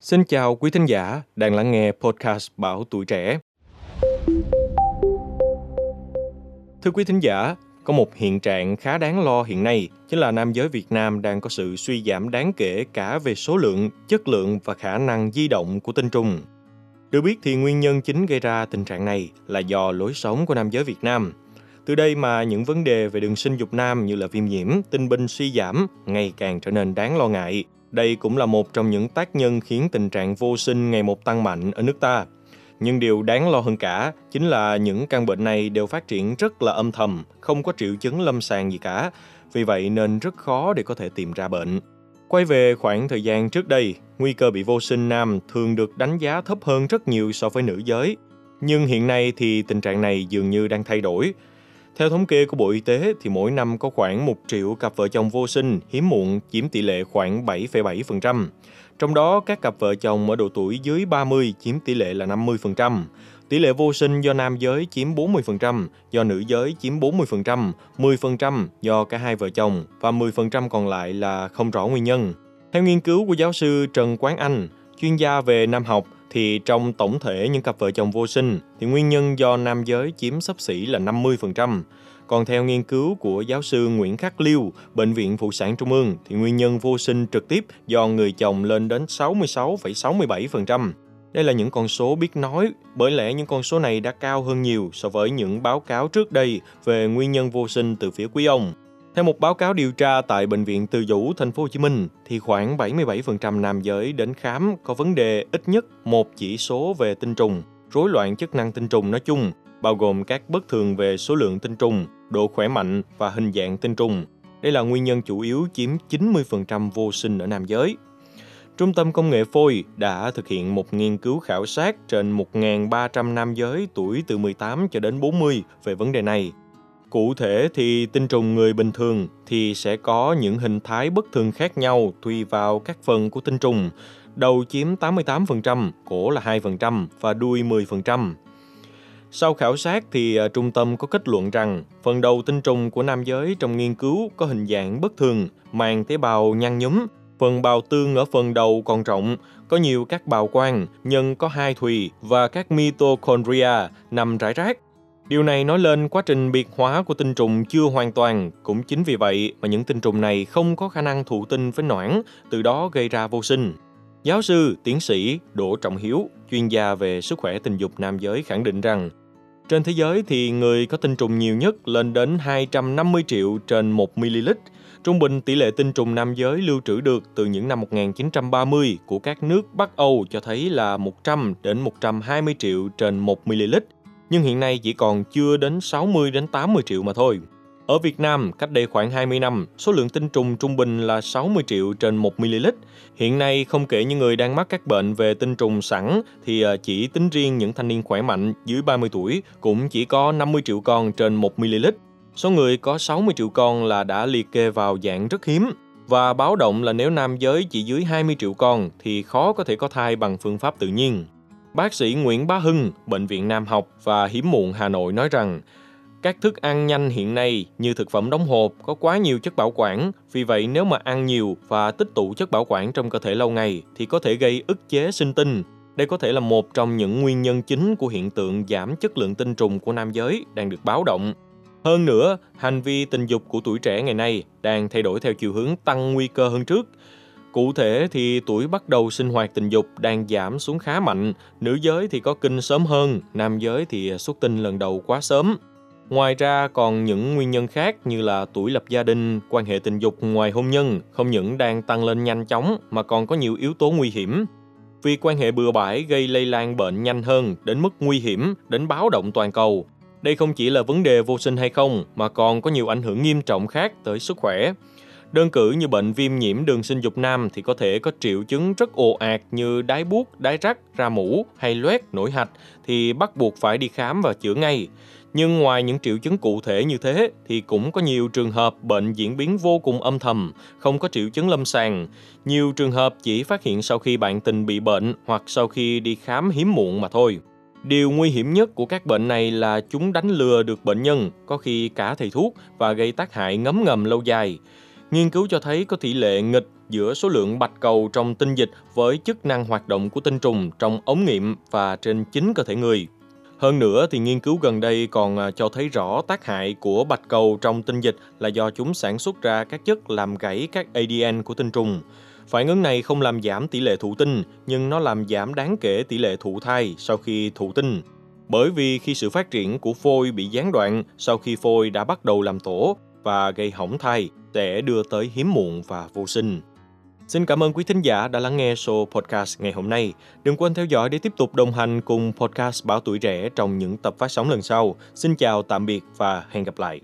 Xin chào quý thính giả đang lắng nghe podcast Bảo Tuổi Trẻ. Thưa quý thính giả, có một hiện trạng khá đáng lo hiện nay chính là nam giới Việt Nam đang có sự suy giảm đáng kể cả về số lượng, chất lượng và khả năng di động của tinh trùng. Được biết thì nguyên nhân chính gây ra tình trạng này là do lối sống của nam giới Việt Nam. Từ đây mà những vấn đề về đường sinh dục nam như là viêm nhiễm, tinh binh suy giảm ngày càng trở nên đáng lo ngại – đây cũng là một trong những tác nhân khiến tình trạng vô sinh ngày một tăng mạnh ở nước ta. Nhưng điều đáng lo hơn cả chính là những căn bệnh này đều phát triển rất là âm thầm, không có triệu chứng lâm sàng gì cả. Vì vậy nên rất khó để có thể tìm ra bệnh. Quay về khoảng thời gian trước đây, nguy cơ bị vô sinh nam thường được đánh giá thấp hơn rất nhiều so với nữ giới. Nhưng hiện nay thì tình trạng này dường như đang thay đổi. Theo thống kê của Bộ Y tế thì mỗi năm có khoảng 1 triệu cặp vợ chồng vô sinh hiếm muộn chiếm tỷ lệ khoảng 7,7%. Trong đó các cặp vợ chồng ở độ tuổi dưới 30 chiếm tỷ lệ là 50%. Tỷ lệ vô sinh do nam giới chiếm 40%, do nữ giới chiếm 40%, 10% do cả hai vợ chồng và 10% còn lại là không rõ nguyên nhân. Theo nghiên cứu của giáo sư Trần Quán Anh, chuyên gia về nam học, thì trong tổng thể những cặp vợ chồng vô sinh thì nguyên nhân do nam giới chiếm sấp xỉ là 50%. Còn theo nghiên cứu của giáo sư Nguyễn Khắc Liêu, Bệnh viện Phụ sản Trung ương thì nguyên nhân vô sinh trực tiếp do người chồng lên đến 66,67%. Đây là những con số biết nói, bởi lẽ những con số này đã cao hơn nhiều so với những báo cáo trước đây về nguyên nhân vô sinh từ phía quý ông. Theo một báo cáo điều tra tại bệnh viện Từ Dũ, thành phố Hồ Chí Minh thì khoảng 77% nam giới đến khám có vấn đề ít nhất một chỉ số về tinh trùng, rối loạn chức năng tinh trùng nói chung, bao gồm các bất thường về số lượng tinh trùng, độ khỏe mạnh và hình dạng tinh trùng. Đây là nguyên nhân chủ yếu chiếm 90% vô sinh ở nam giới. Trung tâm Công nghệ Phôi đã thực hiện một nghiên cứu khảo sát trên 1.300 nam giới tuổi từ 18 cho đến 40 về vấn đề này – Cụ thể thì tinh trùng người bình thường thì sẽ có những hình thái bất thường khác nhau tùy vào các phần của tinh trùng. Đầu chiếm 88%, cổ là 2% và đuôi 10%. Sau khảo sát thì à, trung tâm có kết luận rằng phần đầu tinh trùng của nam giới trong nghiên cứu có hình dạng bất thường, màng tế bào nhăn nhúm, phần bào tương ở phần đầu còn rộng, có nhiều các bào quang, nhân có hai thùy và các mitochondria nằm rải rác. Điều này nói lên quá trình biệt hóa của tinh trùng chưa hoàn toàn, cũng chính vì vậy mà những tinh trùng này không có khả năng thụ tinh với noãn, từ đó gây ra vô sinh. Giáo sư, tiến sĩ Đỗ Trọng Hiếu, chuyên gia về sức khỏe tình dục nam giới khẳng định rằng trên thế giới thì người có tinh trùng nhiều nhất lên đến 250 triệu trên 1 ml. Trung bình tỷ lệ tinh trùng nam giới lưu trữ được từ những năm 1930 của các nước Bắc Âu cho thấy là 100 đến 120 triệu trên 1 ml nhưng hiện nay chỉ còn chưa đến 60 đến 80 triệu mà thôi. Ở Việt Nam, cách đây khoảng 20 năm, số lượng tinh trùng trung bình là 60 triệu trên 1 ml. Hiện nay, không kể những người đang mắc các bệnh về tinh trùng sẵn, thì ờ, chỉ tính riêng những thanh niên khỏe mạnh dưới 30 tuổi cũng chỉ có 50 triệu con trên 1 ml. Số người có 60 triệu con là đã liệt kê vào dạng rất hiếm. Và báo động là nếu nam giới chỉ dưới 20 triệu con thì khó có thể có thai bằng phương pháp tự nhiên. Bác sĩ Nguyễn Bá Hưng, Bệnh viện Nam học và Hiếm muộn Hà Nội nói rằng, các thức ăn nhanh hiện nay như thực phẩm đóng hộp có quá nhiều chất bảo quản, vì vậy nếu mà ăn nhiều và tích tụ chất bảo quản trong cơ thể lâu ngày thì có thể gây ức chế sinh tinh. Đây có thể là một trong những nguyên nhân chính của hiện tượng giảm chất lượng tinh trùng của nam giới đang được báo động. Hơn nữa, hành vi tình dục của tuổi trẻ ngày nay đang thay đổi theo chiều hướng tăng nguy cơ hơn trước. Cụ thể thì tuổi bắt đầu sinh hoạt tình dục đang giảm xuống khá mạnh, nữ giới thì có kinh sớm hơn, nam giới thì xuất tinh lần đầu quá sớm. Ngoài ra còn những nguyên nhân khác như là tuổi lập gia đình, quan hệ tình dục ngoài hôn nhân không những đang tăng lên nhanh chóng mà còn có nhiều yếu tố nguy hiểm. Vì quan hệ bừa bãi gây lây lan bệnh nhanh hơn đến mức nguy hiểm đến báo động toàn cầu. Đây không chỉ là vấn đề vô sinh hay không mà còn có nhiều ảnh hưởng nghiêm trọng khác tới sức khỏe. Đơn cử như bệnh viêm nhiễm đường sinh dục nam thì có thể có triệu chứng rất ồ ạt như đái buốt, đái rắc, ra mũ hay loét, nổi hạch thì bắt buộc phải đi khám và chữa ngay. Nhưng ngoài những triệu chứng cụ thể như thế thì cũng có nhiều trường hợp bệnh diễn biến vô cùng âm thầm, không có triệu chứng lâm sàng. Nhiều trường hợp chỉ phát hiện sau khi bạn tình bị bệnh hoặc sau khi đi khám hiếm muộn mà thôi. Điều nguy hiểm nhất của các bệnh này là chúng đánh lừa được bệnh nhân, có khi cả thầy thuốc và gây tác hại ngấm ngầm lâu dài. Nghiên cứu cho thấy có tỷ lệ nghịch giữa số lượng bạch cầu trong tinh dịch với chức năng hoạt động của tinh trùng trong ống nghiệm và trên chính cơ thể người. Hơn nữa thì nghiên cứu gần đây còn à, cho thấy rõ tác hại của bạch cầu trong tinh dịch là do chúng sản xuất ra các chất làm gãy các ADN của tinh trùng. Phản ứng này không làm giảm tỷ lệ thụ tinh, nhưng nó làm giảm đáng kể tỷ lệ thụ thai sau khi thụ tinh. Bởi vì khi sự phát triển của phôi bị gián đoạn sau khi phôi đã bắt đầu làm tổ và gây hỏng thai sẽ đưa tới hiếm muộn và vô sinh. Xin cảm ơn quý thính giả đã lắng nghe show podcast ngày hôm nay. Đừng quên theo dõi để tiếp tục đồng hành cùng podcast Báo Tuổi Trẻ trong những tập phát sóng lần sau. Xin chào, tạm biệt và hẹn gặp lại.